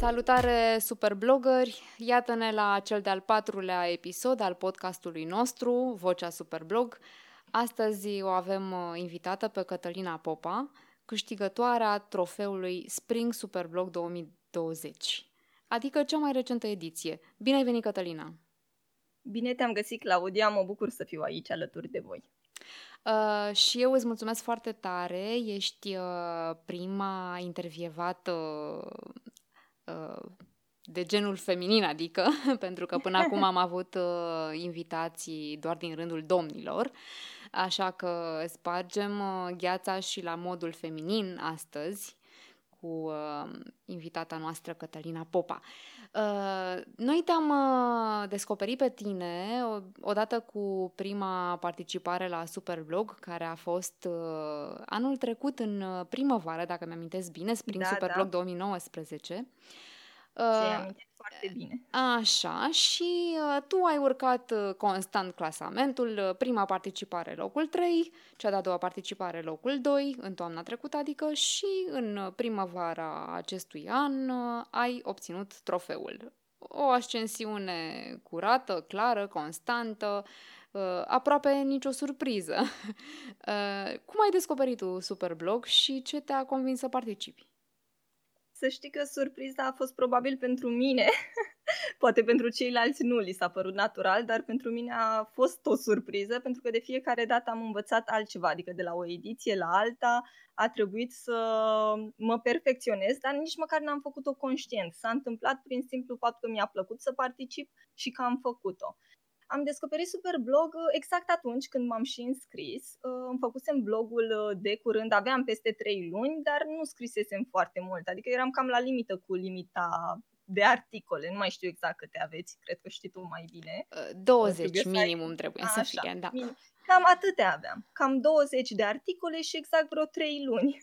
Salutare superblogări! Iată-ne la cel de-al patrulea episod al podcastului nostru, Vocea Superblog. Astăzi o avem uh, invitată pe Cătălina Popa, câștigătoarea trofeului Spring Superblog 2020, adică cea mai recentă ediție. Bine ai venit, Cătălina! Bine te-am găsit, Claudia, mă bucur să fiu aici alături de voi. Uh, și eu îți mulțumesc foarte tare, ești uh, prima intervievată uh, de genul feminin, adică, pentru că până acum am avut uh, invitații doar din rândul domnilor, așa că spargem uh, gheața și la modul feminin astăzi cu uh, invitata noastră Cătălina Popa. Uh, noi te-am uh, descoperit pe tine odată cu prima participare la Superblog, care a fost uh, anul trecut în uh, primăvară, dacă mi-amintesc bine, Spring da, Superblog da. 2019. Uh, foarte bine. Așa, și uh, tu ai urcat uh, constant clasamentul, uh, prima participare locul 3, cea de-a doua participare locul 2, în toamna trecută, adică și în uh, primăvara acestui an uh, ai obținut trofeul. O ascensiune curată, clară, constantă, uh, aproape nicio surpriză. uh, cum ai descoperit tu Superblog și ce te-a convins să participi? Să știi că surpriza a fost probabil pentru mine. Poate pentru ceilalți nu li s-a părut natural, dar pentru mine a fost o surpriză, pentru că de fiecare dată am învățat altceva, adică de la o ediție la alta a trebuit să mă perfecționez, dar nici măcar n-am făcut-o conștient. S-a întâmplat prin simplu fapt că mi-a plăcut să particip și că am făcut-o. Am descoperit Superblog uh, exact atunci când m-am și înscris. Uh, îmi făcusem blogul uh, de curând, aveam peste 3 luni, dar nu scrisesem foarte mult. Adică eram cam la limită cu limita de articole, nu mai știu exact câte aveți, cred că știi tu mai bine. 20 trebuie minimum să trebuie Așa, să fie, da. Minim. Cam atâtea aveam, cam 20 de articole și exact vreo 3 luni.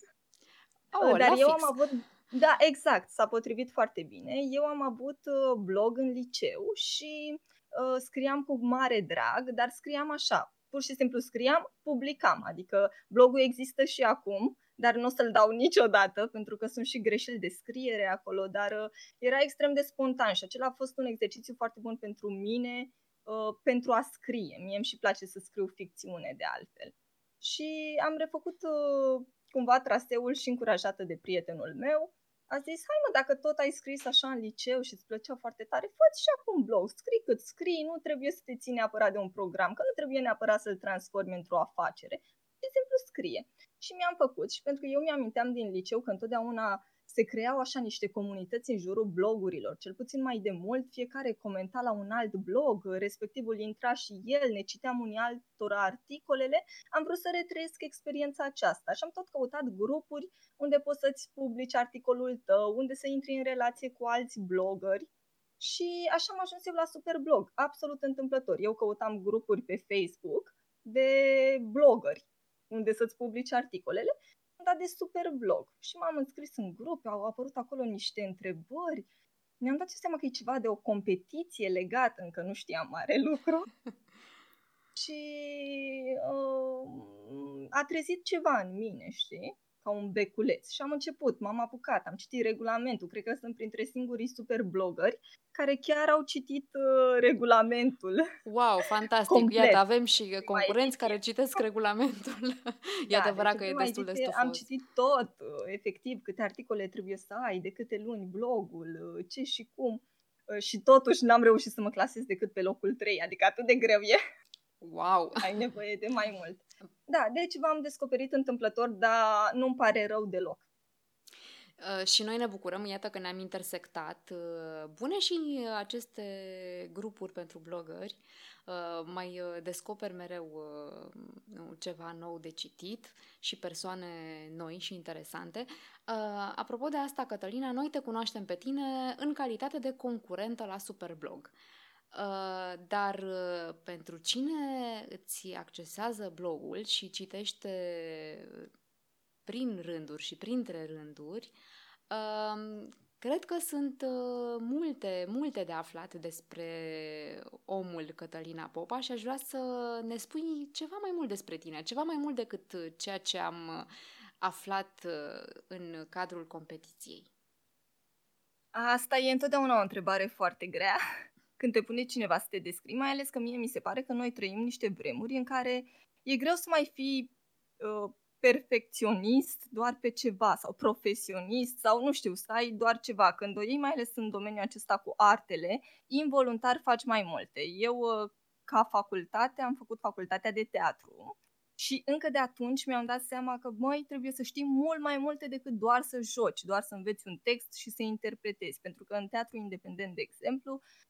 Oh, Dar eu fix. am avut da, exact, s-a potrivit foarte bine. Eu am avut blog în liceu și uh, scriam cu mare drag, dar scriam așa, pur și simplu scriam, publicam, adică blogul există și acum, dar nu o să-l dau niciodată, pentru că sunt și greșeli de scriere acolo, dar uh, era extrem de spontan și acela a fost un exercițiu foarte bun pentru mine, uh, pentru a scrie. Mie îmi și place să scriu ficțiune de altfel. Și am refăcut uh, cumva traseul și încurajată de prietenul meu a zis, hai mă, dacă tot ai scris așa în liceu și îți plăcea foarte tare, fă și acum blog, scrii cât scrii, nu trebuie să te ții neapărat de un program, că nu trebuie neapărat să-l transformi într-o afacere, de simplu scrie. Și mi-am făcut și pentru că eu mi-aminteam din liceu că întotdeauna se creau așa niște comunități în jurul blogurilor, cel puțin mai de mult, fiecare comenta la un alt blog, respectivul intra și el, ne citeam unii altora articolele, am vrut să retrăiesc experiența aceasta și am tot căutat grupuri unde poți să-ți publici articolul tău, unde să intri în relație cu alți blogări și așa am ajuns eu la Superblog, absolut întâmplător. Eu căutam grupuri pe Facebook de blogări unde să-ți publici articolele dat de super blog și m-am înscris în grup, au apărut acolo niște întrebări. Mi-am dat seama că e ceva de o competiție legată, încă nu știam mare lucru. și uh, a trezit ceva în mine, știi? Ca un beculeț. Și am început, m-am apucat, am citit regulamentul, cred că sunt printre singurii super blogări care chiar au citit uh, regulamentul. Wow, fantastic! Complet. Iată, avem și concurenți care citesc regulamentul. e da, adevărat deci că e destul de stufos. Am citit tot, uh, efectiv, câte articole trebuie să ai, de câte luni blogul, uh, ce și cum. Uh, și totuși n-am reușit să mă clasez decât pe locul 3, adică atât de greu e. Wow! Ai nevoie de mai mult. Da, deci v-am descoperit întâmplător, dar nu-mi pare rău deloc. Uh, și noi ne bucurăm, iată că ne-am intersectat. Uh, bune și aceste grupuri pentru blogări. Uh, mai uh, descoper mereu uh, ceva nou de citit și persoane noi și interesante. Uh, apropo de asta, Cătălina, noi te cunoaștem pe tine în calitate de concurentă la Superblog. Uh, Uh, dar uh, pentru cine îți accesează blogul și citește prin rânduri și printre rânduri, uh, cred că sunt multe, multe de aflat despre omul Cătălina Popa și aș vrea să ne spui ceva mai mult despre tine, ceva mai mult decât ceea ce am aflat în cadrul competiției. Asta e întotdeauna o întrebare foarte grea când te pune cineva să te descrii, mai ales că mie mi se pare că noi trăim niște vremuri în care e greu să mai fii uh, perfecționist doar pe ceva sau profesionist sau nu știu, să ai doar ceva. Când o iei mai ales în domeniul acesta cu artele, involuntar faci mai multe. Eu, uh, ca facultate, am făcut facultatea de teatru și încă de atunci mi-am dat seama că, măi, trebuie să știi mult mai multe decât doar să joci, doar să înveți un text și să interpretezi. Pentru că în teatru independent, de exemplu, uh,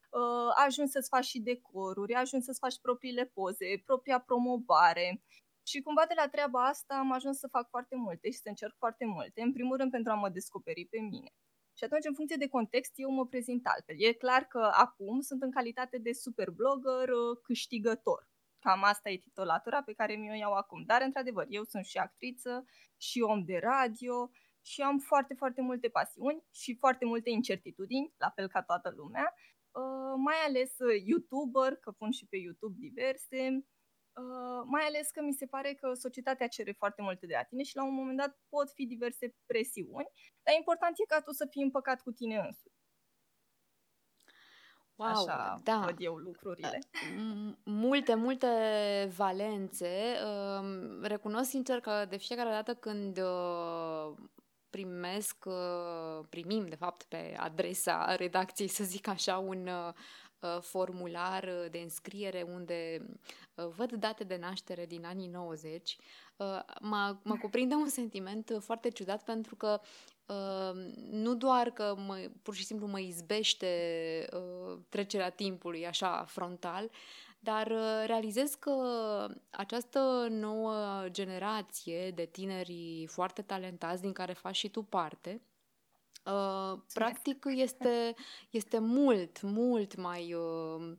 ajungi să-ți faci și decoruri, ajungi să-ți faci propriile poze, propria promovare. Și cumva de la treaba asta am ajuns să fac foarte multe și să încerc foarte multe. În primul rând pentru a mă descoperi pe mine. Și atunci, în funcție de context, eu mă prezint altfel. E clar că acum sunt în calitate de super blogger uh, câștigător. Cam asta e titulatura pe care mi-o iau acum. Dar, într-adevăr, eu sunt și actriță, și om de radio, și am foarte, foarte multe pasiuni și foarte multe incertitudini, la fel ca toată lumea, uh, mai ales uh, YouTuber, că pun și pe YouTube diverse, Uh, mai ales că mi se pare că societatea cere foarte multe de la tine și la un moment dat pot fi diverse presiuni, dar important e ca tu să fii împăcat cu tine însuți. Wow, Așa da. văd eu lucrurile. Multe, multe valențe. Um, recunosc sincer că de fiecare dată când uh, primesc, uh, primim de fapt pe adresa redacției, să zic așa, un uh, formular de înscriere unde văd date de naștere din anii 90, mă, mă cuprinde un sentiment foarte ciudat pentru că Uh, nu doar că mă, pur și simplu mă izbește uh, trecerea timpului așa frontal, dar uh, realizez că această nouă generație de tineri foarte talentați, din care faci și tu parte, uh, practic este, este mult, mult mai uh,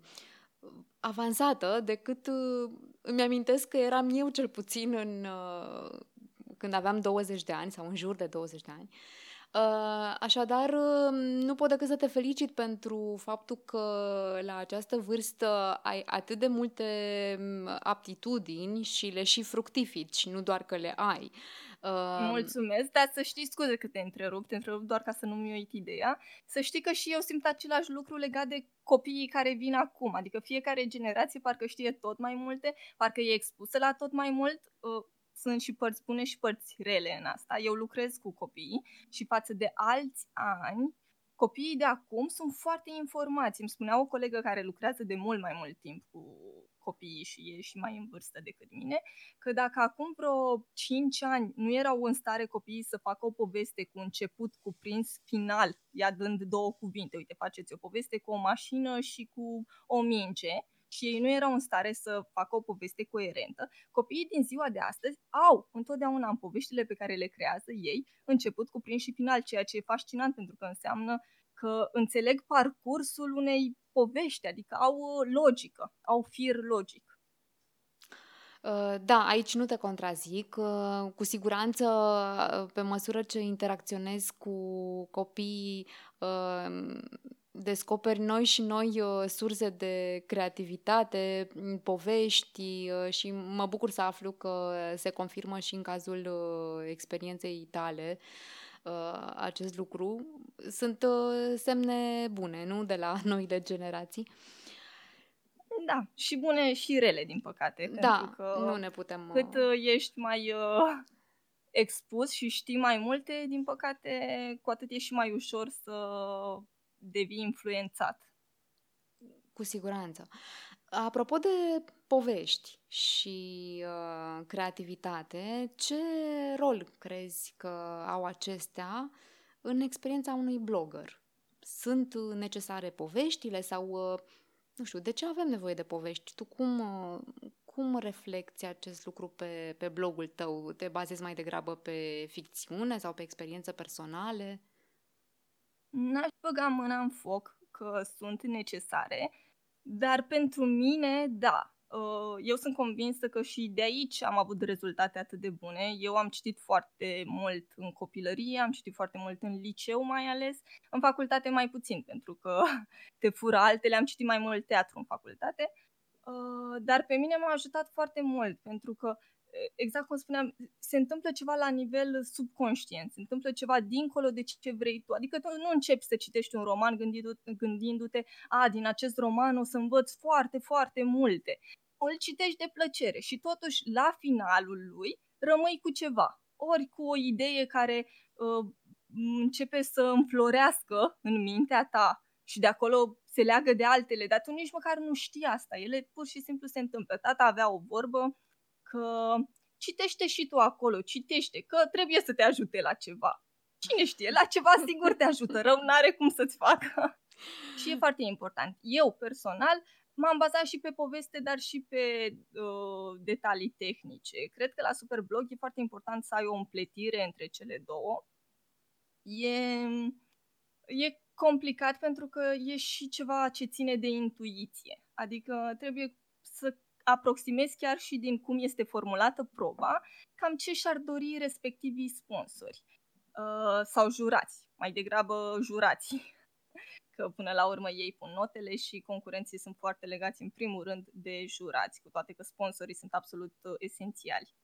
avansată decât uh, îmi amintesc că eram eu cel puțin în, uh, când aveam 20 de ani sau în jur de 20 de ani. Uh, așadar, um, nu pot decât să te felicit pentru faptul că la această vârstă ai atât de multe um, aptitudini și le și fructifici, nu doar că le ai. Uh... Mulțumesc, dar să știi, scuze că te întrerup, te întrerup doar ca să nu-mi uit ideea, să știi că și eu simt același lucru legat de copiii care vin acum, adică fiecare generație parcă știe tot mai multe, parcă e expusă la tot mai mult, uh, sunt și părți bune și părți rele în asta. Eu lucrez cu copii și față de alți ani, copiii de acum sunt foarte informați. Îmi spunea o colegă care lucrează de mult mai mult timp cu copiii și e și mai în vârstă decât mine, că dacă acum vreo 5 ani nu erau în stare copiii să facă o poveste cu început, cuprins, final, ea dând două cuvinte, uite, faceți o poveste cu o mașină și cu o minge, și ei nu erau în stare să facă o poveste coerentă, copiii din ziua de astăzi au întotdeauna în poveștile pe care le creează ei început, cuprins și final, ceea ce e fascinant pentru că înseamnă că înțeleg parcursul unei povești, adică au logică, au fir logic. Uh, da, aici nu te contrazic. Uh, cu siguranță, uh, pe măsură ce interacționez cu copiii descoperi noi și noi uh, surse de creativitate, povești uh, și mă bucur să aflu că se confirmă și în cazul uh, experienței tale uh, acest lucru. Sunt uh, semne bune, nu? De la noile generații. Da, și bune și rele, din păcate. Da, pentru că nu ne putem... Cât uh, ești mai uh, expus și știi mai multe, din păcate, cu atât e și mai ușor să devii influențat. Cu siguranță. Apropo de povești și uh, creativitate, ce rol crezi că au acestea în experiența unui blogger? Sunt necesare poveștile sau, uh, nu știu, de ce avem nevoie de povești? Tu cum, uh, cum reflecti acest lucru pe, pe blogul tău? Te bazezi mai degrabă pe ficțiune sau pe experiențe personale? N-aș băga mâna în foc că sunt necesare, dar pentru mine, da. Uh, eu sunt convinsă că și de aici am avut rezultate atât de bune. Eu am citit foarte mult în copilărie, am citit foarte mult în liceu mai ales, în facultate mai puțin, pentru că te fură altele, am citit mai mult teatru în facultate. Uh, dar pe mine m-a ajutat foarte mult, pentru că exact cum spuneam, se întâmplă ceva la nivel subconștient, se întâmplă ceva dincolo de ce vrei tu. Adică tu nu începi să citești un roman gândindu-te, a, din acest roman o să învăț foarte, foarte multe. Îl citești de plăcere și totuși la finalul lui rămâi cu ceva. Ori cu o idee care uh, începe să înflorească în mintea ta și de acolo se leagă de altele, dar tu nici măcar nu știi asta. Ele pur și simplu se întâmplă. Tata avea o vorbă că citește și tu acolo, citește, că trebuie să te ajute la ceva. Cine știe, la ceva sigur te ajută, rău n-are cum să-ți facă. și e foarte important. Eu, personal, m-am bazat și pe poveste, dar și pe uh, detalii tehnice. Cred că la Superblog e foarte important să ai o împletire între cele două. E, e complicat pentru că e și ceva ce ține de intuiție. Adică trebuie să aproximezi chiar și din cum este formulată proba, cam ce și-ar dori respectivii sponsori uh, sau jurați, mai degrabă jurații, că până la urmă ei pun notele și concurenții sunt foarte legați în primul rând de jurați, cu toate că sponsorii sunt absolut uh, esențiali.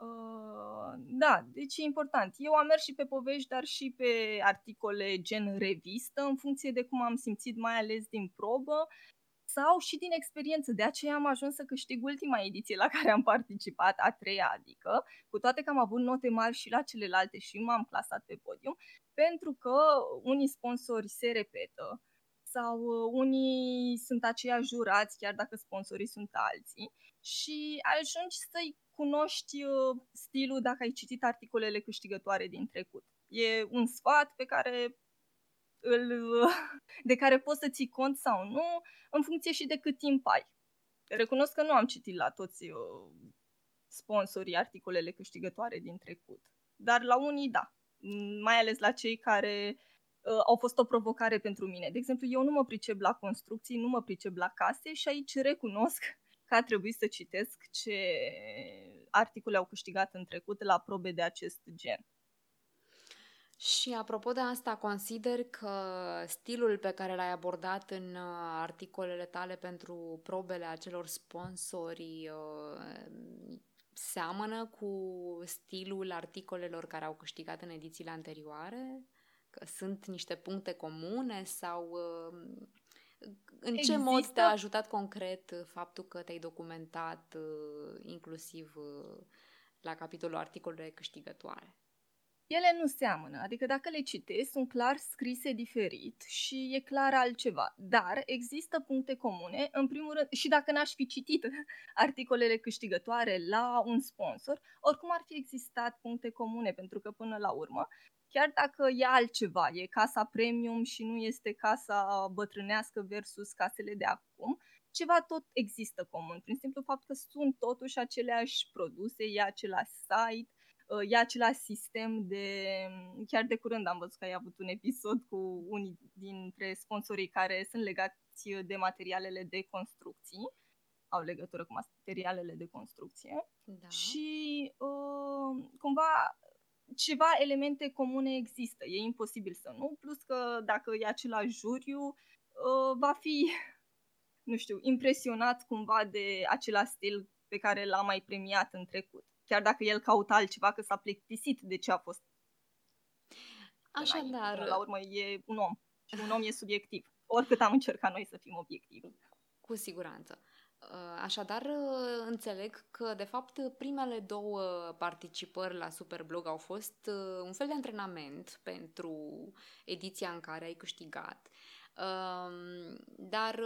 Uh, da, deci e important. Eu am mers și pe povești, dar și pe articole gen revistă, în funcție de cum am simțit, mai ales din probă sau și din experiență. De aceea am ajuns să câștig ultima ediție la care am participat, a treia adică, cu toate că am avut note mari și la celelalte și m-am clasat pe podium, pentru că unii sponsori se repetă sau uh, unii sunt aceiași jurați, chiar dacă sponsorii sunt alții, și ajungi să-i cunoști uh, stilul dacă ai citit articolele câștigătoare din trecut. E un sfat pe care îl, de care poți să ții cont sau nu, în funcție și de cât timp ai. Recunosc că nu am citit la toți uh, sponsorii articolele câștigătoare din trecut, dar la unii da, mai ales la cei care uh, au fost o provocare pentru mine. De exemplu, eu nu mă pricep la construcții, nu mă pricep la case și aici recunosc că a trebuit să citesc ce articole au câștigat în trecut la probe de acest gen. Și apropo de asta, consider că stilul pe care l-ai abordat în uh, articolele tale pentru probele acelor sponsori uh, seamănă cu stilul articolelor care au câștigat în edițiile anterioare? Că sunt niște puncte comune sau uh, în Există... ce mod te-a ajutat concret faptul că te-ai documentat inclusiv la capitolul articolele câștigătoare? ele nu seamănă, adică dacă le citesc, sunt clar scrise diferit și e clar altceva. Dar există puncte comune, în primul rând, și dacă n-aș fi citit articolele câștigătoare la un sponsor, oricum ar fi existat puncte comune, pentru că până la urmă, chiar dacă e altceva, e casa premium și nu este casa bătrânească versus casele de acum, ceva tot există comun, prin simplu fapt că sunt totuși aceleași produse, e același site, e același sistem de... Chiar de curând am văzut că ai avut un episod cu unii dintre sponsorii care sunt legați de materialele de construcții, au legătură cu materialele de construcție da. și uh, cumva ceva elemente comune există, e imposibil să nu, plus că dacă e același juriu, uh, va fi, nu știu, impresionat cumva de același stil pe care l-a mai premiat în trecut chiar dacă el caută altceva, că s-a plictisit de ce a fost. Așadar... la urmă e un om și un om e subiectiv, oricât am încercat noi să fim obiectivi. Cu siguranță. Uh, așadar, uh, înțeleg că, de fapt, primele două participări la Superblog au fost uh, un fel de antrenament pentru ediția în care ai câștigat. Um, dar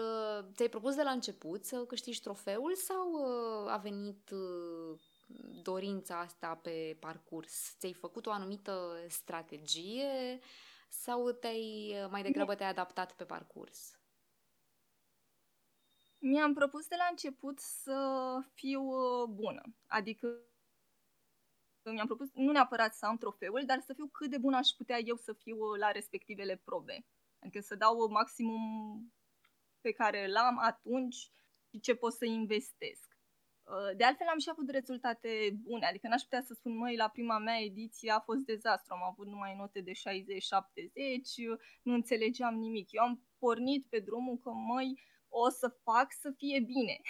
ți-ai propus de la început să câștigi trofeul sau a venit dorința asta pe parcurs? Ți-ai făcut o anumită strategie sau te-ai, mai degrabă te-ai adaptat pe parcurs? Mi-am propus de la început să fiu uh, bună. Adică mi-am propus nu neapărat să am trofeul, dar să fiu cât de bună aș putea eu să fiu uh, la respectivele probe. Adică să dau maximum pe care l-am atunci și ce pot să investesc. Uh, de altfel am și avut rezultate bune, adică n-aș putea să spun, măi, la prima mea ediție a fost dezastru, am avut numai note de 60-70, nu înțelegeam nimic. Eu am pornit pe drumul că, măi, o să fac să fie bine.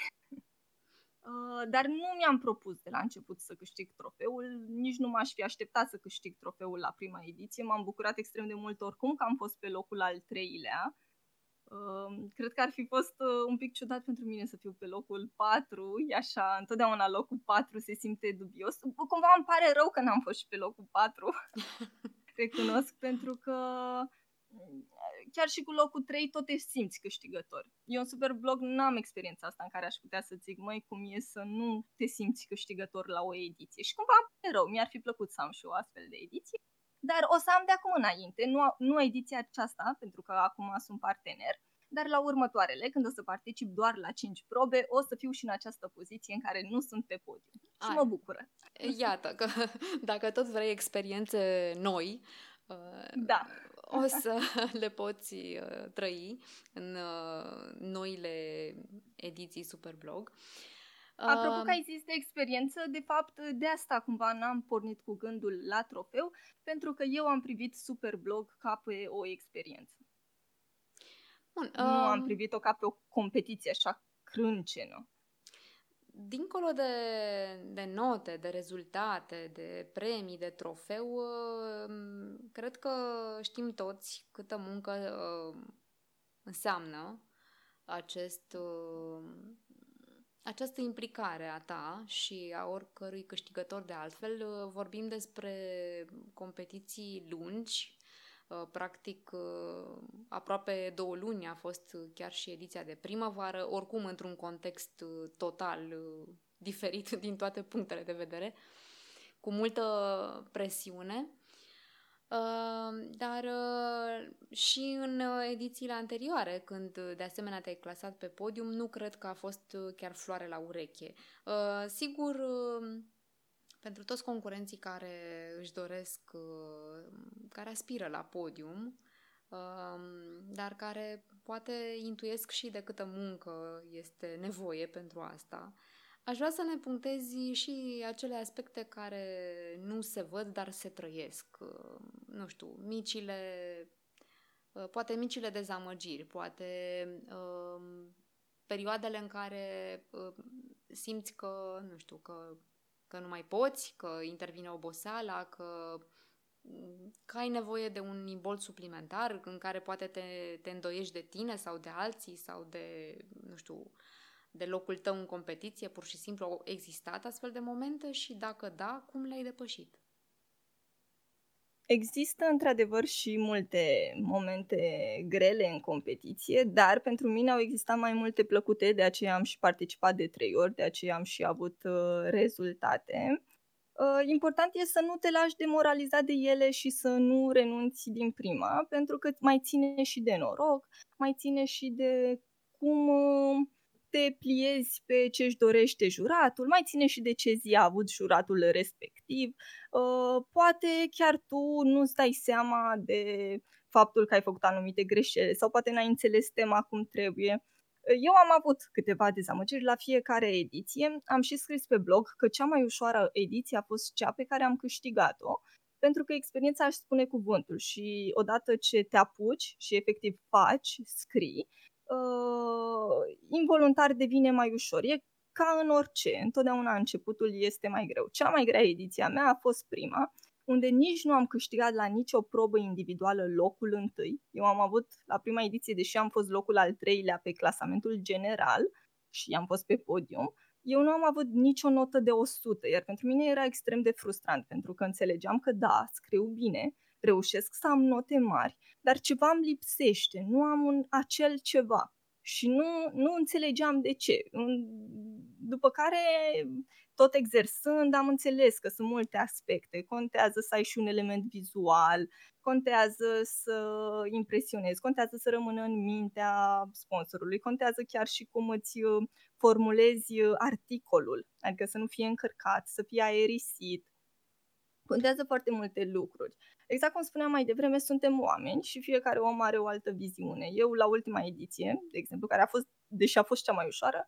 Uh, dar nu mi-am propus de la început să câștig trofeul, nici nu m-aș fi așteptat să câștig trofeul la prima ediție. M-am bucurat extrem de mult oricum că am fost pe locul al treilea. Uh, cred că ar fi fost uh, un pic ciudat pentru mine să fiu pe locul 4, e așa, întotdeauna locul 4 se simte dubios. Cumva îmi pare rău că n-am fost și pe locul 4, recunosc, pentru că chiar și cu locul 3 tot te simți câștigător. Eu în Superblog n-am experiența asta în care aș putea să zic, măi, cum e să nu te simți câștigător la o ediție. Și cumva e rău, mi-ar fi plăcut să am și o astfel de ediție. Dar o să am de acum înainte, nu, nu ediția aceasta, pentru că acum sunt partener, dar la următoarele, când o să particip doar la 5 probe, o să fiu și în această poziție în care nu sunt pe podium. Și Ai. mă bucură. Iată că dacă tot vrei experiențe noi, da o să le poți uh, trăi în uh, noile ediții Superblog. Apropo că ai zis de experiență, de fapt de asta cumva n-am pornit cu gândul la trofeu, pentru că eu am privit Superblog ca pe o experiență. Bun, nu um... am privit-o ca pe o competiție așa crâncenă dincolo de, de note, de rezultate, de premii, de trofeu, uh, cred că știm toți câtă muncă uh, înseamnă acest, uh, această implicare a ta și a oricărui câștigător de altfel. Vorbim despre competiții lungi, Uh, practic, uh, aproape două luni a fost chiar și ediția de primăvară, oricum într-un context uh, total diferit din toate punctele de vedere, cu multă presiune. Dar și în edițiile anterioare, când de asemenea te-ai clasat pe podium, nu cred că a fost chiar floare la ureche. Sigur, pentru toți concurenții care își doresc, uh, care aspiră la podium, um, dar care poate intuiesc și de câtă muncă este nevoie pentru asta. Aș vrea să ne punctezi și acele aspecte care nu se văd, dar se trăiesc. Uh, nu știu, micile, uh, poate micile dezamăgiri, poate um, perioadele în care simți că, nu știu, că că nu mai poți, că intervine oboseala, că, că ai nevoie de un imbol suplimentar în care poate te, te îndoiești de tine sau de alții sau de, nu știu, de locul tău în competiție, pur și simplu au existat astfel de momente și dacă da, cum le-ai depășit? Există într-adevăr și multe momente grele în competiție, dar pentru mine au existat mai multe plăcute, de aceea am și participat de trei ori, de aceea am și avut uh, rezultate. Uh, important e să nu te lași demoralizat de ele și să nu renunți din prima, pentru că mai ține și de noroc, mai ține și de cum uh, te pliezi pe ce își dorește juratul, mai ține și de ce zi a avut juratul respectiv. Uh, poate chiar tu nu-ți dai seama de faptul că ai făcut anumite greșeli sau poate n-ai înțeles tema cum trebuie. Eu am avut câteva dezamăgiri la fiecare ediție. Am și scris pe blog că cea mai ușoară ediție a fost cea pe care am câștigat-o, pentru că experiența aș spune cuvântul și odată ce te apuci și efectiv faci, scrii, uh, involuntar devine mai ușor. E ca în orice, întotdeauna începutul este mai greu. Cea mai grea ediție a mea a fost prima, unde nici nu am câștigat la nicio probă individuală locul întâi. Eu am avut la prima ediție, deși am fost locul al treilea pe clasamentul general și am fost pe podium, eu nu am avut nicio notă de 100, iar pentru mine era extrem de frustrant, pentru că înțelegeam că da, scriu bine, reușesc să am note mari, dar ceva îmi lipsește, nu am un acel ceva. Și nu, nu înțelegeam de ce. După care, tot exersând, am înțeles că sunt multe aspecte. Contează să ai și un element vizual, contează să impresionezi, contează să rămână în mintea sponsorului, contează chiar și cum îți uh, formulezi uh, articolul, adică să nu fie încărcat, să fie aerisit, Contează foarte multe lucruri. Exact cum spuneam mai devreme, suntem oameni și fiecare om are o altă viziune. Eu, la ultima ediție, de exemplu, care a fost, deși a fost cea mai ușoară,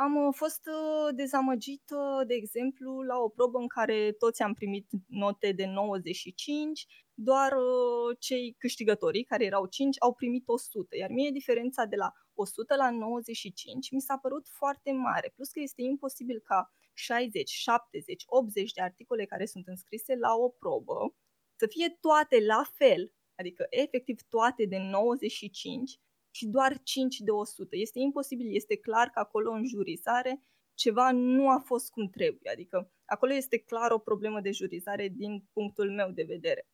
am uh, fost uh, dezamăgită, de exemplu, la o probă în care toți am primit note de 95, doar uh, cei câștigătorii, care erau 5, au primit 100, iar mie diferența de la 100 la 95 mi s-a părut foarte mare, plus că este imposibil ca 60, 70, 80 de articole care sunt înscrise la o probă să fie toate la fel, adică efectiv toate de 95 și doar 5 de 100. Este imposibil, este clar că acolo în jurizare ceva nu a fost cum trebuie, adică acolo este clar o problemă de jurizare din punctul meu de vedere.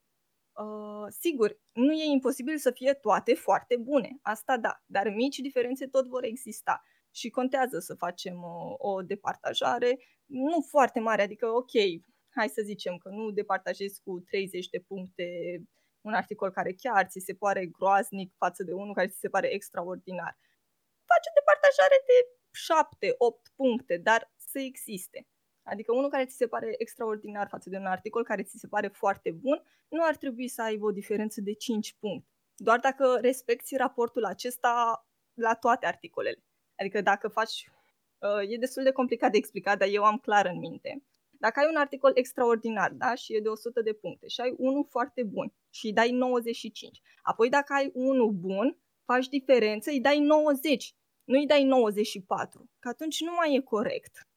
Uh, sigur, nu e imposibil să fie toate foarte bune, asta da, dar mici diferențe tot vor exista și contează să facem o, o departajare, nu foarte mare, adică ok, hai să zicem că nu departajezi cu 30 de puncte un articol care chiar ți se pare groaznic față de unul care ți se pare extraordinar. Faci o departajare de 7-8 puncte, dar să existe. Adică unul care ți se pare extraordinar față de un articol care ți se pare foarte bun, nu ar trebui să aibă o diferență de 5 puncte. Doar dacă respecti raportul acesta la toate articolele. Adică dacă faci... Uh, e destul de complicat de explicat, dar eu am clar în minte. Dacă ai un articol extraordinar, da, și e de 100 de puncte și ai unul foarte bun și îi dai 95, apoi dacă ai unul bun, faci diferență, îi dai 90, nu îi dai 94, că atunci nu mai e corect.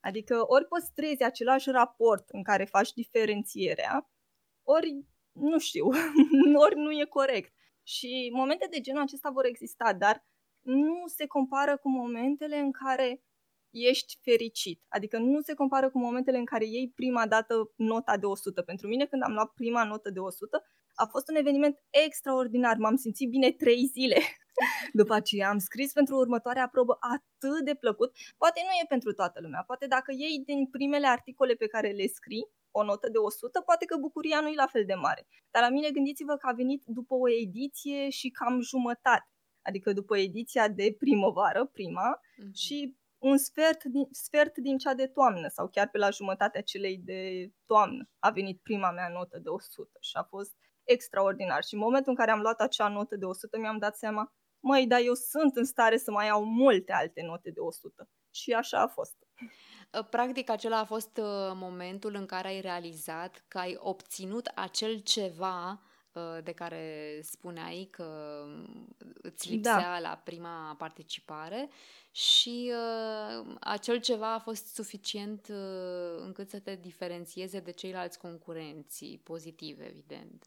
Adică ori păstrezi același raport în care faci diferențierea, ori, nu știu, ori nu e corect. Și momente de genul acesta vor exista, dar nu se compară cu momentele în care ești fericit. Adică nu se compară cu momentele în care iei prima dată nota de 100. Pentru mine, când am luat prima notă de 100, a fost un eveniment extraordinar. M-am simțit bine trei zile. După aceea am scris pentru următoarea probă atât de plăcut. Poate nu e pentru toată lumea. Poate dacă iei din primele articole pe care le scrii, o notă de 100, poate că bucuria nu e la fel de mare. Dar la mine gândiți-vă că a venit după o ediție și cam jumătate. Adică după ediția de primăvară, prima, mm-hmm. și un sfert din, sfert din cea de toamnă sau chiar pe la jumătatea celei de toamnă a venit prima mea notă de 100 și a fost extraordinar. Și în momentul în care am luat acea notă de 100 mi-am dat seama, măi, dar eu sunt în stare să mai iau multe alte note de 100. Și așa a fost. Ă, practic, acela a fost ă, momentul în care ai realizat că ai obținut acel ceva ă, de care spuneai că îți da. lipsea da. la prima participare și uh, acel ceva a fost suficient uh, încât să te diferențieze de ceilalți concurenți pozitiv, evident.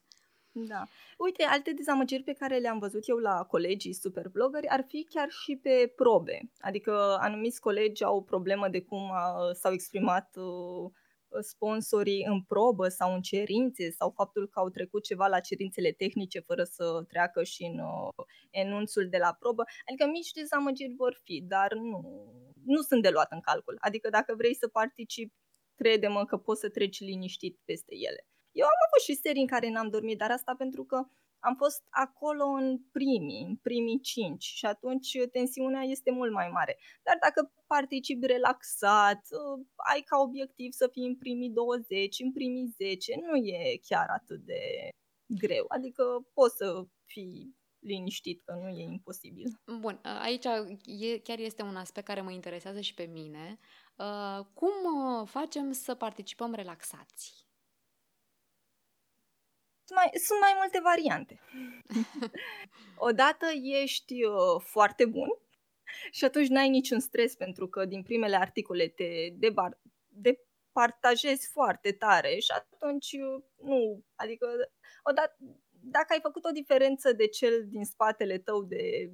Da. Uite, alte dezamăgiri pe care le-am văzut eu la colegii superblogări ar fi chiar și pe probe. Adică anumiți colegi au o problemă de cum uh, s-au exprimat uh, sponsorii în probă sau în cerințe sau faptul că au trecut ceva la cerințele tehnice fără să treacă și în uh, enunțul de la probă. Adică mici dezamăgiri vor fi, dar nu, nu sunt de luat în calcul. Adică dacă vrei să participi, crede-mă că poți să treci liniștit peste ele. Eu am avut și serii în care n-am dormit, dar asta pentru că am fost acolo în primii, în primii cinci și atunci tensiunea este mult mai mare. Dar dacă participi relaxat, uh, ai ca obiectiv să fii în primii 20, în primii 10, nu e chiar atât de greu. Adică poți să fii liniștit că nu e imposibil. Bun, aici e, chiar este un aspect care mă interesează și pe mine. Uh, cum uh, facem să participăm relaxați? Mai, sunt mai multe variante. Odată ești uh, foarte bun și atunci n-ai niciun stres pentru că din primele articole te debar- departajezi foarte tare și atunci uh, nu, adică odată dacă ai făcut o diferență de cel din spatele tău de 20-30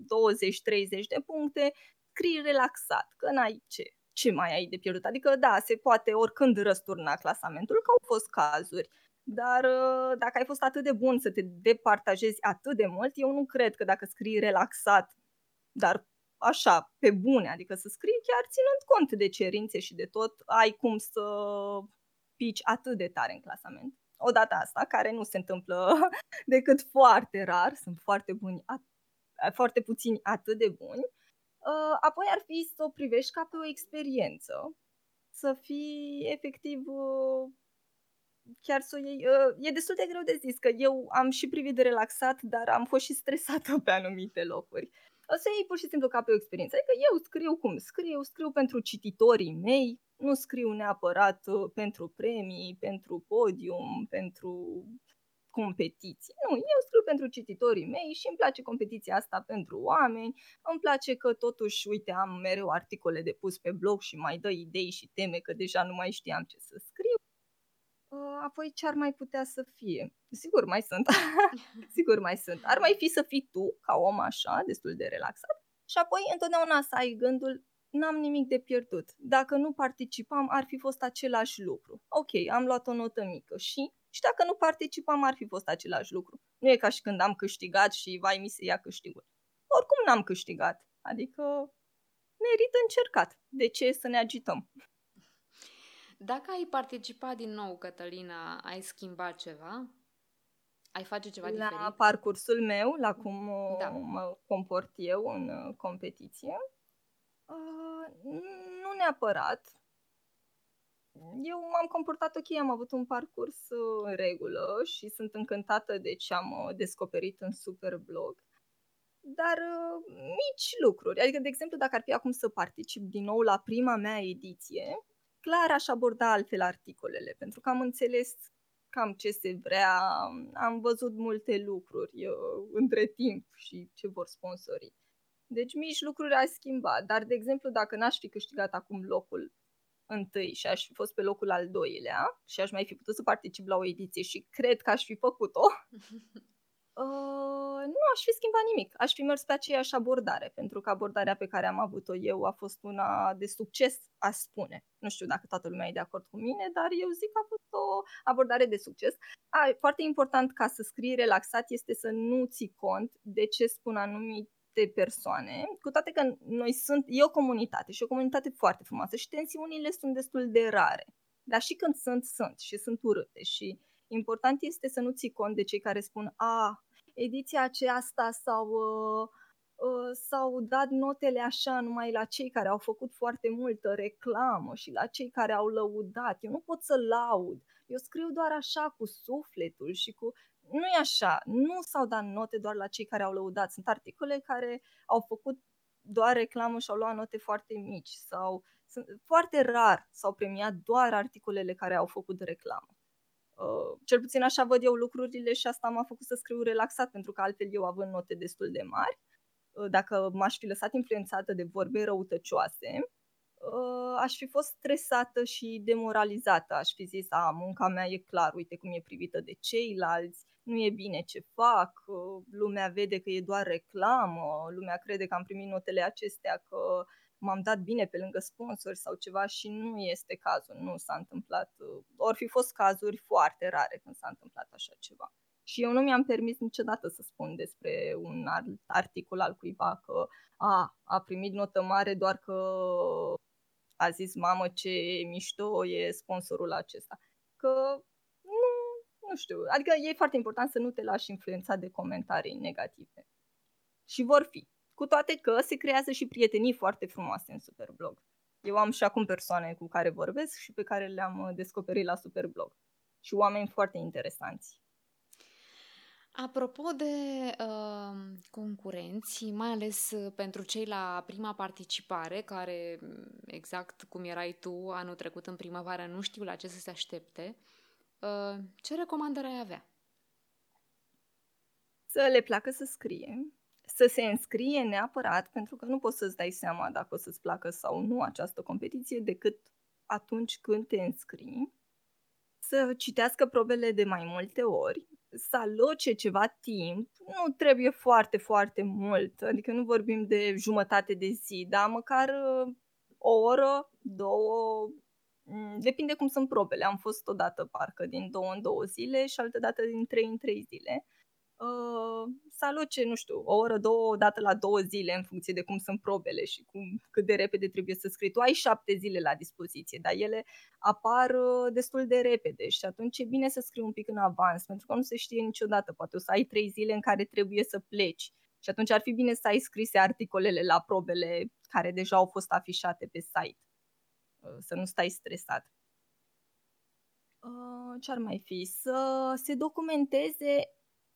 de puncte, scrii relaxat, că n-ai ce, ce mai ai de pierdut. Adică da, se poate oricând răsturna clasamentul, că au fost cazuri. Dar uh, dacă ai fost atât de bun să te departajezi atât de mult, eu nu cred că dacă scrii relaxat, dar așa, pe bune, adică să scrii chiar ținând cont de cerințe și de tot, ai cum să pici atât de tare în clasament. Odată asta, care nu se întâmplă decât foarte rar, sunt foarte buni, foarte puțini atât de buni. Uh, apoi ar fi să o privești ca pe o experiență, să fii efectiv uh, chiar să o iei. Uh, e destul de greu de zis, că eu am și privit de relaxat, dar am fost și stresată pe anumite locuri. O să iei pur și simplu ca pe o experiență. Adică eu scriu cum scriu, scriu pentru cititorii mei, nu scriu neapărat uh, pentru premii, pentru podium, pentru competiții. Nu, eu scriu pentru cititorii mei și îmi place competiția asta pentru oameni. Îmi place că totuși, uite, am mereu articole de pus pe blog și mai dă idei și teme că deja nu mai știam ce să scriu. Uh, apoi ce ar mai putea să fie? Sigur mai sunt, sigur mai sunt. Ar mai fi să fii tu, ca om așa, destul de relaxat. Și apoi întotdeauna să ai gândul, n-am nimic de pierdut. Dacă nu participam, ar fi fost același lucru. Ok, am luat o notă mică și și dacă nu participam, ar fi fost același lucru. Nu e ca și când am câștigat și vai mi se ia câștigul. Oricum n-am câștigat. Adică merită încercat. De ce să ne agităm? Dacă ai participat din nou, Cătălina, ai schimbat ceva? Ai face ceva la diferit? La parcursul meu, la cum da. mă comport eu în uh, competiție? Uh, nu neapărat. Eu m-am comportat ok, am avut un parcurs uh, în regulă și sunt încântată de ce am uh, descoperit în Superblog. Dar uh, mici lucruri, adică, de exemplu, dacă ar fi acum să particip din nou la prima mea ediție, clar aș aborda altfel articolele, pentru că am înțeles cam ce se vrea, am văzut multe lucruri eu, între timp și ce vor sponsorii. Deci mici lucruri aș schimba, dar, de exemplu, dacă n-aș fi câștigat acum locul întâi și aș fi fost pe locul al doilea și aș mai fi putut să particip la o ediție și cred că aș fi făcut-o, uh, nu aș fi schimbat nimic. Aș fi mers pe aceeași abordare, pentru că abordarea pe care am avut-o eu a fost una de succes, aș spune. Nu știu dacă toată lumea e de acord cu mine, dar eu zic că a fost o abordare de succes. A, foarte important ca să scrii relaxat este să nu ții cont de ce spun anumit de persoane, cu toate că noi sunt, e o comunitate și o comunitate foarte frumoasă și tensiunile sunt destul de rare. Dar și când sunt, sunt și sunt urâte și important este să nu ții cont de cei care spun a, ediția aceasta sau uh, uh, s-au dat notele așa numai la cei care au făcut foarte multă reclamă și la cei care au lăudat. Eu nu pot să laud. Eu scriu doar așa cu sufletul și cu nu e așa. Nu s-au dat note doar la cei care au lăudat. Sunt articole care au făcut doar reclamă și au luat note foarte mici sau sunt foarte rar s-au premiat doar articolele care au făcut reclamă. Uh, cel puțin așa văd eu lucrurile și asta m-a făcut să scriu relaxat, pentru că altfel eu având note destul de mari, uh, dacă m-aș fi lăsat influențată de vorbe răutăcioase, uh, aș fi fost stresată și demoralizată. Aș fi zis, a, munca mea e clar, uite cum e privită de ceilalți, nu e bine ce fac, lumea vede că e doar reclamă, lumea crede că am primit notele acestea, că m-am dat bine pe lângă sponsori sau ceva și nu este cazul, nu s-a întâmplat. Ori fi fost cazuri foarte rare când s-a întâmplat așa ceva. Și eu nu mi-am permis niciodată să spun despre un articol al cuiva că a, a primit notă mare doar că a zis mamă ce mișto e sponsorul acesta. Că nu știu, adică e foarte important să nu te lași influențat de comentarii negative. Și vor fi. Cu toate că se creează și prietenii foarte frumoase în Superblog. Eu am și acum persoane cu care vorbesc și pe care le-am uh, descoperit la Superblog. Și oameni foarte interesanți. Apropo de uh, concurenți, mai ales uh, pentru cei la prima participare, care, exact cum erai tu anul trecut în primăvară, nu știu la ce să se aștepte, Uh, ce recomandări ai avea? Să le placă să scrie, să se înscrie neapărat, pentru că nu poți să-ți dai seama dacă o să-ți placă sau nu această competiție decât atunci când te înscrii, să citească probele de mai multe ori, să aloce ceva timp, nu trebuie foarte, foarte mult, adică nu vorbim de jumătate de zi, dar măcar uh, o oră, două, Mm, depinde cum sunt probele. Am fost odată parcă din două în două zile și altă dată din trei în trei zile. Uh, să aloce, nu știu, o oră, două, o dată la două zile în funcție de cum sunt probele și cum, cât de repede trebuie să scrii. Tu ai șapte zile la dispoziție, dar ele apar uh, destul de repede și atunci e bine să scrii un pic în avans, pentru că nu se știe niciodată. Poate o să ai trei zile în care trebuie să pleci și atunci ar fi bine să ai scrise articolele la probele care deja au fost afișate pe site. Uh, să nu stai stresat. Uh, ce ar mai fi? Să se documenteze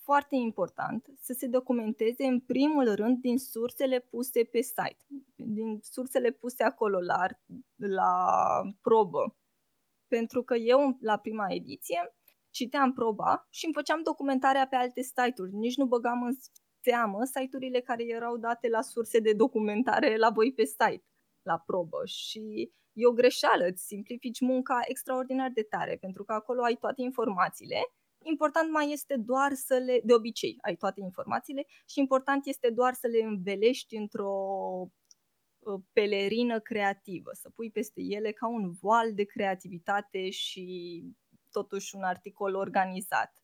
foarte important să se documenteze în primul rând din sursele puse pe site, din sursele puse acolo la, la probă. Pentru că eu, la prima ediție, citeam proba și îmi făceam documentarea pe alte site-uri. Nici nu băgam în seamă site-urile care erau date la surse de documentare la voi pe site, la probă. Și e o greșeală, îți simplifici munca extraordinar de tare, pentru că acolo ai toate informațiile important mai este doar să le, de obicei, ai toate informațiile și important este doar să le învelești într-o ă, pelerină creativă, să pui peste ele ca un voal de creativitate și totuși un articol organizat.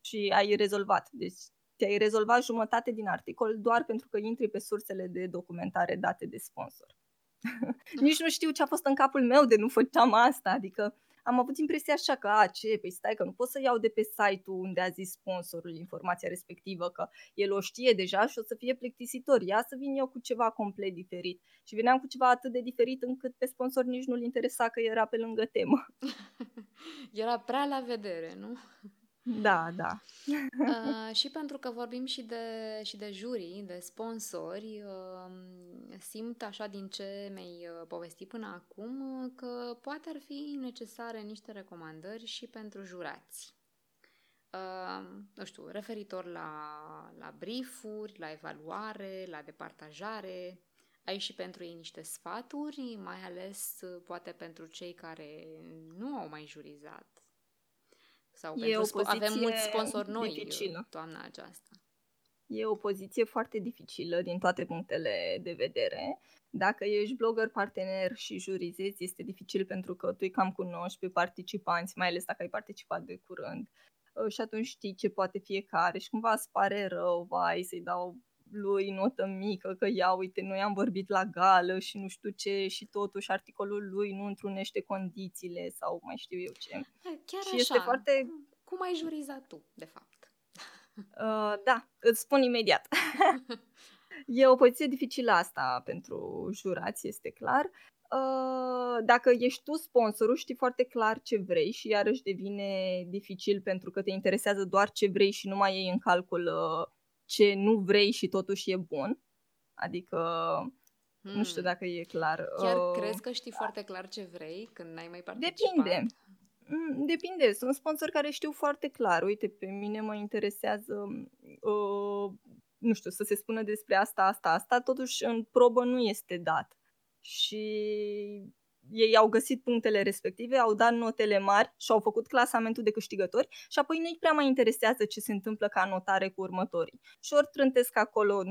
Și ai rezolvat. Deci ți-ai rezolvat jumătate din articol doar pentru că intri pe sursele de documentare date de sponsor. Nici nu știu ce a fost în capul meu de nu făceam asta, adică am avut impresia așa că, a, ce, păi stai că nu pot să iau de pe site-ul unde a zis sponsorul informația respectivă, că el o știe deja și o să fie plictisitor. Ia să vin eu cu ceva complet diferit. Și veneam cu ceva atât de diferit încât pe sponsor nici nu-l interesa că era pe lângă temă. era prea la vedere, nu? Da, da. uh, și pentru că vorbim și de, și de jurii, de sponsori, uh, simt așa din ce mi-ai uh, povestit până acum uh, că poate ar fi necesare niște recomandări și pentru jurați. Uh, nu știu, referitor la, la briefuri, la evaluare, la departajare, ai și pentru ei niște sfaturi, mai ales uh, poate pentru cei care nu au mai jurizat sau e pentru o spo- avem mulți sponsori noi dificilă. toamna aceasta. E o poziție foarte dificilă din toate punctele de vedere. Dacă ești blogger partener și jurizezi, este dificil pentru că tu îi cam cunoști pe participanți, mai ales dacă ai participat de curând. Uh, și atunci știi ce poate fiecare și cumva îți pare rău, vai, să-i dau lui notă mică, că ia uite, noi am vorbit la gală și nu știu ce și totuși articolul lui nu întrunește condițiile sau mai știu eu ce. Chiar și așa. Este foarte... Cum ai jurizat tu, de fapt? Uh, da, îți spun imediat. e o poziție dificilă asta pentru jurați, este clar. Uh, dacă ești tu sponsorul, știi foarte clar ce vrei și iarăși devine dificil pentru că te interesează doar ce vrei și nu mai iei în calcul uh, ce nu vrei și totuși e bun. Adică hmm. nu știu hmm. dacă e clar. Chiar uh, crezi că știi foarte clar ce vrei când n-ai mai participat? Depinde. Mm, depinde. Sunt sponsori care știu foarte clar. Uite, pe mine mă interesează, uh, nu știu, să se spună despre asta, asta, asta. Totuși, în probă nu este dat. Și ei au găsit punctele respective, au dat notele mari și au făcut clasamentul de câștigători și apoi nu-i prea mai interesează ce se întâmplă ca notare cu următorii. Și ori trântesc acolo 95-96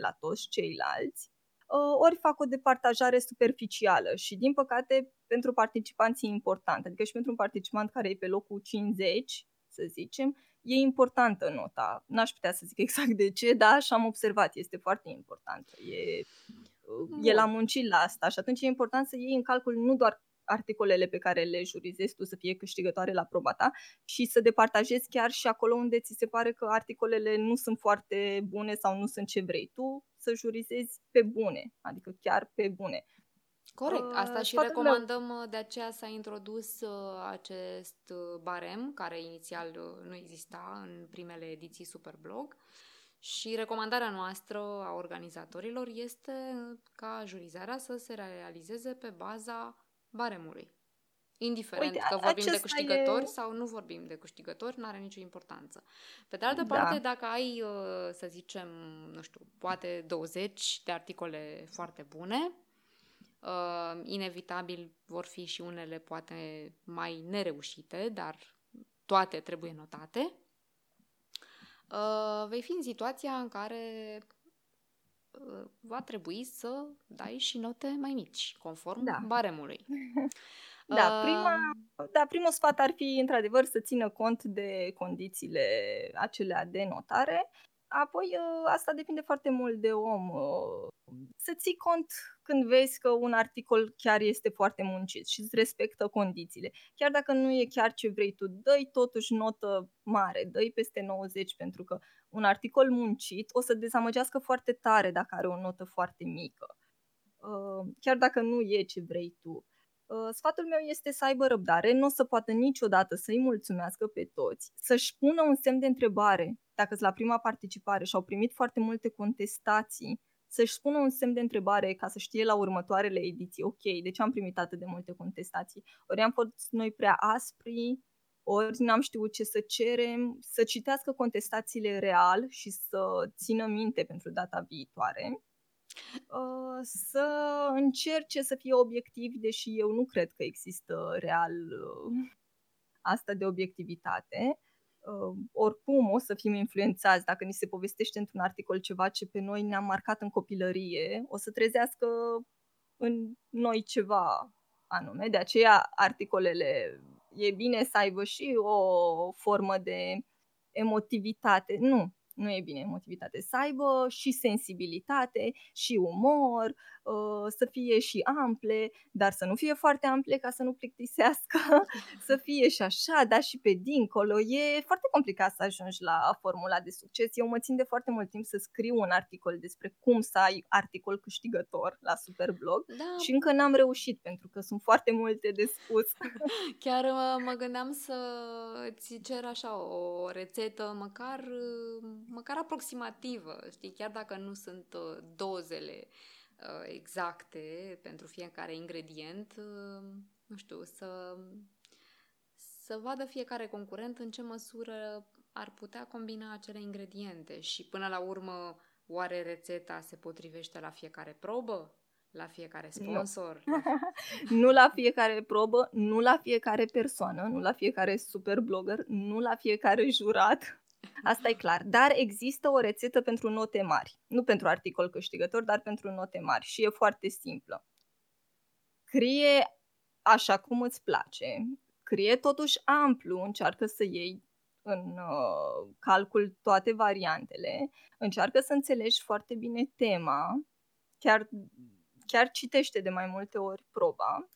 la toți ceilalți, ă, ori fac o departajare superficială și, din păcate, pentru participanții e important. Adică și pentru un participant care e pe locul 50, să zicem, e importantă nota. N-aș putea să zic exact de ce, dar așa am observat, este foarte importantă. E Bun. El a muncit la asta și atunci e important să iei în calcul nu doar articolele pe care le jurizezi tu să fie câștigătoare la proba ta și să departajezi chiar și acolo unde ți se pare că articolele nu sunt foarte bune sau nu sunt ce vrei tu, să jurizezi pe bune, adică chiar pe bune. Corect, asta uh, și recomandăm, meu. Uh, de aceea s-a introdus uh, acest barem, care inițial nu exista în primele ediții Superblog. Și recomandarea noastră a organizatorilor este ca jurizarea să se realizeze pe baza baremului. Indiferent Uite, că vorbim de câștigători e... sau nu vorbim de câștigători, nu are nicio importanță. Pe de altă da. parte, dacă ai, uh, să zicem, nu știu, poate 20 de articole foarte bune, uh, inevitabil vor fi și unele poate mai nereușite, dar toate trebuie notate uh, vei fi în situația în care uh, va trebui să dai și note mai mici, conform da. baremului. Da, prima, da, primul sfat ar fi, într-adevăr, să țină cont de condițiile acelea de notare Apoi, ă, asta depinde foarte mult de om. Ă, să ții cont când vezi că un articol chiar este foarte muncit și îți respectă condițiile. Chiar dacă nu e chiar ce vrei tu, dă totuși notă mare, dă peste 90 pentru că un articol muncit o să dezamăgească foarte tare dacă are o notă foarte mică. Ă, chiar dacă nu e ce vrei tu. Uh, sfatul meu este să aibă răbdare, nu o să poată niciodată să-i mulțumească pe toți, să-și pună un semn de întrebare dacă la prima participare și au primit foarte multe contestații, să-și spună un semn de întrebare ca să știe la următoarele ediții, ok, de ce am primit atât de multe contestații? Ori am fost noi prea aspri, ori n-am știut ce să cerem, să citească contestațiile real și să țină minte pentru data viitoare Uh, să încerce să fie obiectiv, deși eu nu cred că există real uh, asta de obiectivitate. Uh, oricum o să fim influențați dacă ni se povestește într-un articol ceva ce pe noi ne-a marcat în copilărie, o să trezească în noi ceva anume. De aceea articolele e bine să aibă și o formă de emotivitate. Nu, nu e bine emotivitate, să aibă și sensibilitate, și umor, uh, să fie și ample, dar să nu fie foarte ample ca să nu plictisească, să fie și așa, dar și pe dincolo. E foarte complicat să ajungi la formula de succes. Eu mă țin de foarte mult timp să scriu un articol despre cum să ai articol câștigător la Superblog da. și încă n-am reușit pentru că sunt foarte multe de spus. Chiar mă, mă gândeam să ți cer așa o rețetă măcar măcar aproximativă, știi, chiar dacă nu sunt uh, dozele uh, exacte pentru fiecare ingredient, uh, nu știu, să, să vadă fiecare concurent în ce măsură ar putea combina acele ingrediente și până la urmă oare rețeta se potrivește la fiecare probă? La fiecare sponsor? Nu. nu la fiecare probă, nu la fiecare persoană, nu la fiecare super blogger, nu la fiecare jurat. Asta e clar. Dar există o rețetă pentru note mari. Nu pentru articol câștigător, dar pentru note mari. Și e foarte simplă. Scrie așa cum îți place. Scrie totuși amplu, încearcă să iei în uh, calcul toate variantele, încearcă să înțelegi foarte bine tema, chiar, chiar citește de mai multe ori proba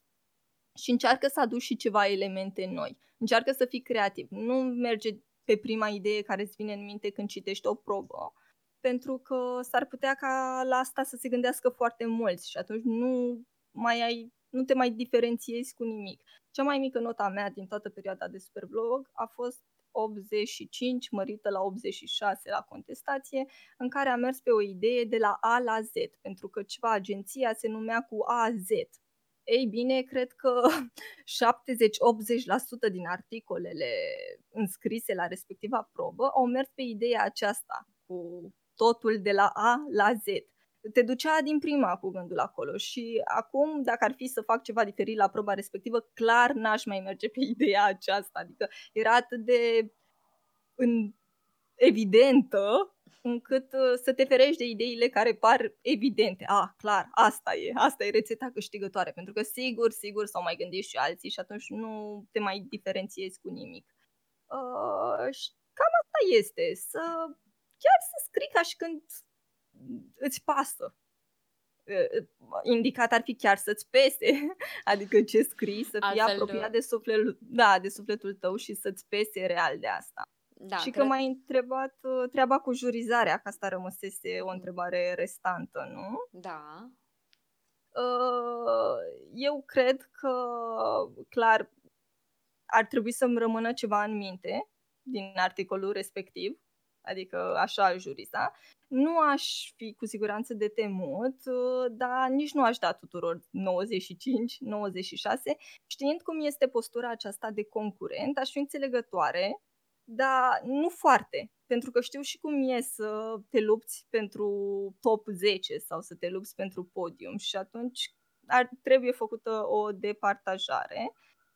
și încearcă să aduci și ceva elemente noi. Încearcă să fii creativ. Nu merge pe prima idee care îți vine în minte când citești o probă, pentru că s-ar putea ca la asta să se gândească foarte mulți și atunci nu mai ai nu te mai diferențiezi cu nimic. Cea mai mică nota mea din toată perioada de Superblog a fost 85 mărită la 86 la contestație, în care am mers pe o idee de la A la Z, pentru că ceva agenția se numea cu A Z. Ei bine, cred că 70-80% din articolele înscrise la respectiva probă au mers pe ideea aceasta, cu totul de la A la Z. Te ducea din prima cu gândul acolo și acum, dacă ar fi să fac ceva diferit la proba respectivă, clar n-aș mai merge pe ideea aceasta. Adică era atât de în evidentă încât uh, să te ferești de ideile care par evidente. Ah, clar, asta e, asta e rețeta câștigătoare, pentru că sigur, sigur s-au mai gândit și alții și atunci nu te mai diferențiezi cu nimic. Uh, și cam asta este, să chiar să scrii ca și când îți pasă. Uh, indicat ar fi chiar să-ți pese, adică ce scrii, să fie Altfel, apropiat de sufletul, da, de sufletul tău și să-ți pese real de asta. Da, și cred... că m-ai întrebat uh, treaba cu jurizarea, că asta rămăsese o întrebare restantă, nu? Da. Uh, eu cred că, clar, ar trebui să-mi rămână ceva în minte din articolul respectiv, adică așa juriza. Nu aș fi cu siguranță de temut, uh, dar nici nu aș da tuturor 95, 96. Știind cum este postura aceasta de concurent, aș fi înțelegătoare dar nu foarte, pentru că știu și cum e să te lupți pentru top 10 sau să te lupți pentru podium și atunci ar trebui făcută o departajare.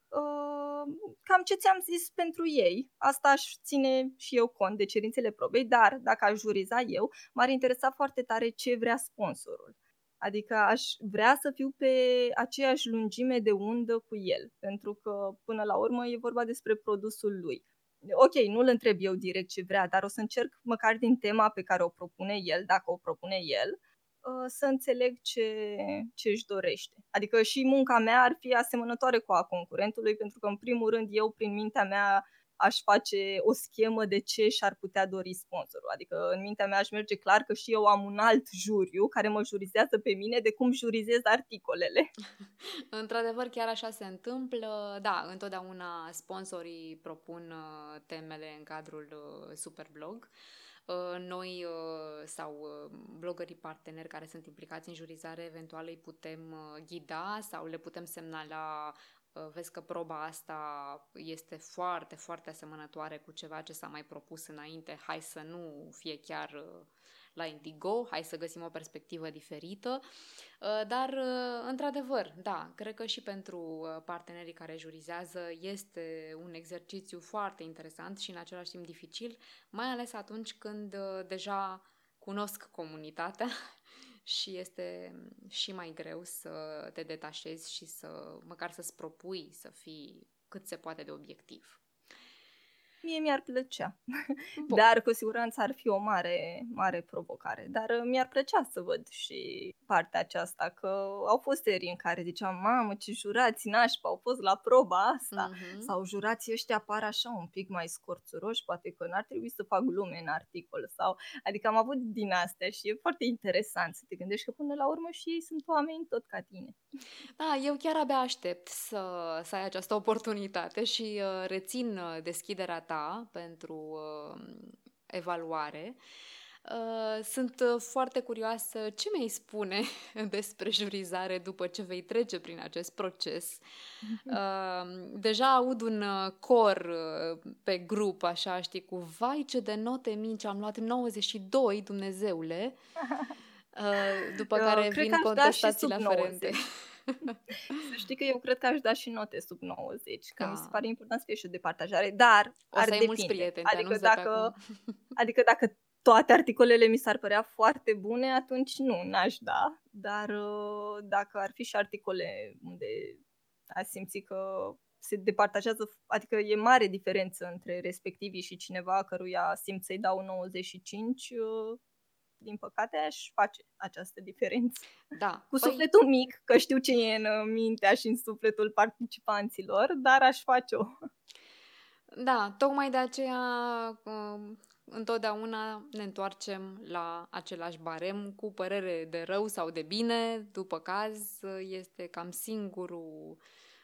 Uh, cam ce ți-am zis pentru ei, asta aș ține și eu cont de cerințele probei, dar dacă aș juriza eu, m-ar interesa foarte tare ce vrea sponsorul. Adică aș vrea să fiu pe aceeași lungime de undă cu el, pentru că până la urmă e vorba despre produsul lui ok, nu-l întreb eu direct ce vrea, dar o să încerc măcar din tema pe care o propune el, dacă o propune el, uh, să înțeleg ce, ce își dorește. Adică și munca mea ar fi asemănătoare cu a concurentului, pentru că, în primul rând, eu, prin mintea mea, aș face o schemă de ce și-ar putea dori sponsorul. Adică în mintea mea aș merge clar că și eu am un alt juriu care mă jurizează pe mine de cum jurizez articolele. Într-adevăr, chiar așa se întâmplă. Da, întotdeauna sponsorii propun uh, temele în cadrul uh, Superblog. Uh, noi sau blogării parteneri care sunt implicați în jurizare, eventual îi putem ghida sau le putem semnala vezi că proba asta este foarte, foarte asemănătoare cu ceva ce s-a mai propus înainte, hai să nu fie chiar la Indigo, hai să găsim o perspectivă diferită, uh, dar uh, într-adevăr, da, cred că și pentru uh, partenerii care jurizează este un exercițiu foarte interesant și în același timp dificil, mai ales atunci când deja cunosc comunitatea și este și mai greu să te detașezi și să măcar să-ți propui să fii cât se poate de obiectiv. Mie mi-ar plăcea, Bun. dar cu siguranță ar fi o mare, mare provocare. Dar uh, mi-ar plăcea să văd și partea aceasta, că au fost serii în care ziceam, mamă, ce jurați nașpa au fost la proba asta. Uh-huh. Sau jurații ăștia apar așa un pic mai scorțuroși, poate că n-ar trebui să fac glume în articol. sau Adică am avut din astea și e foarte interesant să te gândești că până la urmă și ei sunt oameni tot ca tine. Da, eu chiar abia aștept să, să ai această oportunitate și uh, rețin uh, deschiderea ta ta pentru uh, evaluare. Uh, sunt uh, foarte curioasă ce mi-ai spune despre jurizare după ce vei trece prin acest proces. Uh, deja aud un uh, cor uh, pe grup, așa, știi, cu vai ce de note mici, am luat 92, Dumnezeule, uh, după care vin da contestațiile aferente. să știi că eu cred că aș da și note sub 90, că da. mi se pare important să fie și de partajare, dar o ar să ai mulți prieteni, adică dacă, adică dacă toate articolele mi s-ar părea foarte bune, atunci nu, n-aș da. Dar uh, dacă ar fi și articole unde aș simți că se departajează, adică e mare diferență între respectivii și cineva căruia simt să-i dau 95, din păcate, aș face această diferență. Da. Cu păi... sufletul mic, că știu ce e în mintea și în sufletul participanților, dar aș face-o. Da, tocmai de aceea um, întotdeauna ne întoarcem la același barem cu părere de rău sau de bine, după caz, este cam singurul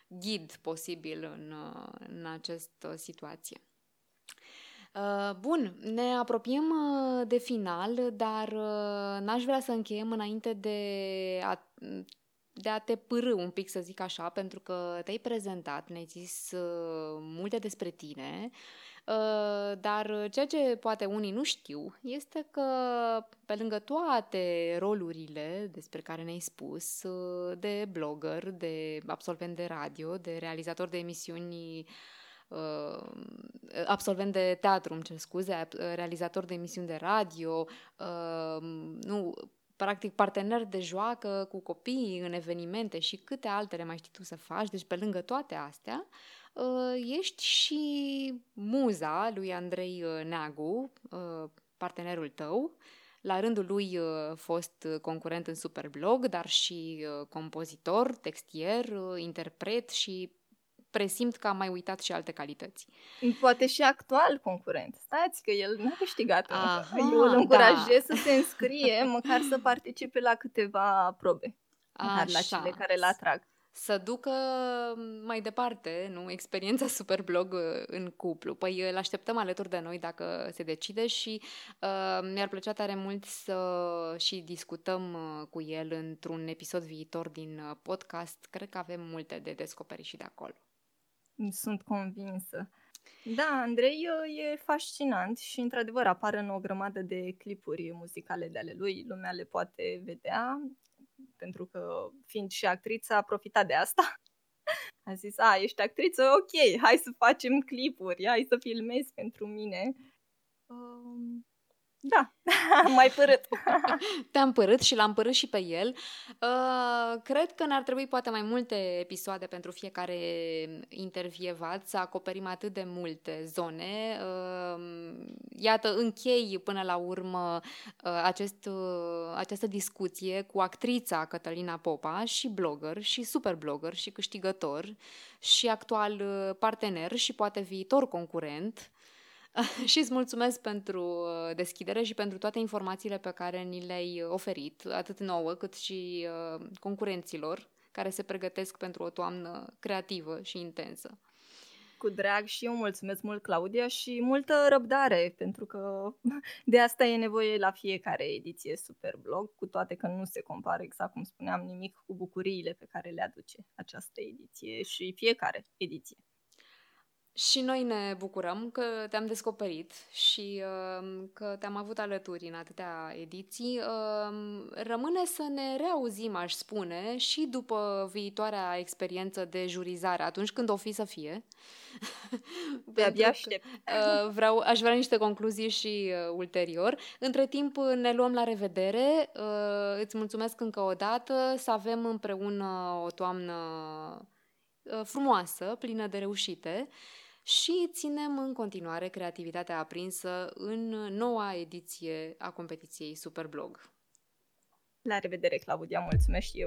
ghid posibil în, în această situație. Uh, bun, ne apropiem uh, de final, dar uh, n-aș vrea să încheiem înainte de a, de a te pârâ un pic, să zic așa, pentru că te-ai prezentat, ne-ai zis multe despre tine, dar ceea ce poate unii nu știu este că pe lângă toate rolurile despre care ne-ai spus, de blogger, de absolvent de radio, de realizator de emisiuni uh, absolvent de teatru, îmi cer scuze, realizator de emisiuni de radio, uh, nu, practic partener de joacă cu copii în evenimente și câte altele mai știi tu să faci. Deci pe lângă toate astea, uh, ești și muza lui Andrei uh, Neagu, uh, partenerul tău, la rândul lui fost concurent în Superblog, dar și compozitor, textier, interpret și presimt că am mai uitat și alte calități. Poate și actual concurent. Stați că el n-a câștigat Aha, Eu îl încurajez da. să se înscrie, măcar să participe la câteva probe. Măcar la cele care îl atrag. Să ducă mai departe, nu, experiența Superblog uh, în cuplu. Păi îl așteptăm alături de noi dacă se decide și uh, mi-ar plăcea tare mult să și discutăm uh, cu el într-un episod viitor din uh, podcast. Cred că avem multe de descoperit și de acolo. Sunt convinsă. Da, Andrei e fascinant și într-adevăr apare în o grămadă de clipuri muzicale de ale lui, lumea le poate vedea, pentru că fiind și actriță a profitat de asta. A zis, a, ești actriță? Ok, hai să facem clipuri, hai să filmezi pentru mine. Um, da, mai părât. Te-am părât și l-am părât și pe el. Uh, cred că ne-ar trebui poate mai multe episoade pentru fiecare intervievat, să acoperim atât de multe zone. Uh, iată, închei până la urmă uh, acest, uh, această discuție cu actrița Cătălina Popa și blogger și super blogger și câștigător și actual uh, partener și poate viitor concurent. și îți mulțumesc pentru deschidere și pentru toate informațiile pe care ni le-ai oferit, atât nouă cât și concurenților care se pregătesc pentru o toamnă creativă și intensă. Cu drag și eu mulțumesc mult, Claudia, și multă răbdare, pentru că de asta e nevoie la fiecare ediție Superblog, cu toate că nu se compară, exact cum spuneam, nimic cu bucuriile pe care le aduce această ediție și fiecare ediție. Și noi ne bucurăm că te-am descoperit și uh, că te-am avut alături în atâtea ediții. Uh, rămâne să ne reauzim, aș spune, și după viitoarea experiență de jurizare, atunci când o fi să fie. De abia aștept. Uh, vreau, aș vrea niște concluzii și uh, ulterior. Între timp ne luăm la revedere. Uh, îți mulțumesc încă o dată să avem împreună o toamnă uh, frumoasă, plină de reușite și ținem în continuare creativitatea aprinsă în noua ediție a competiției Superblog. La revedere, Claudia, mulțumesc și eu!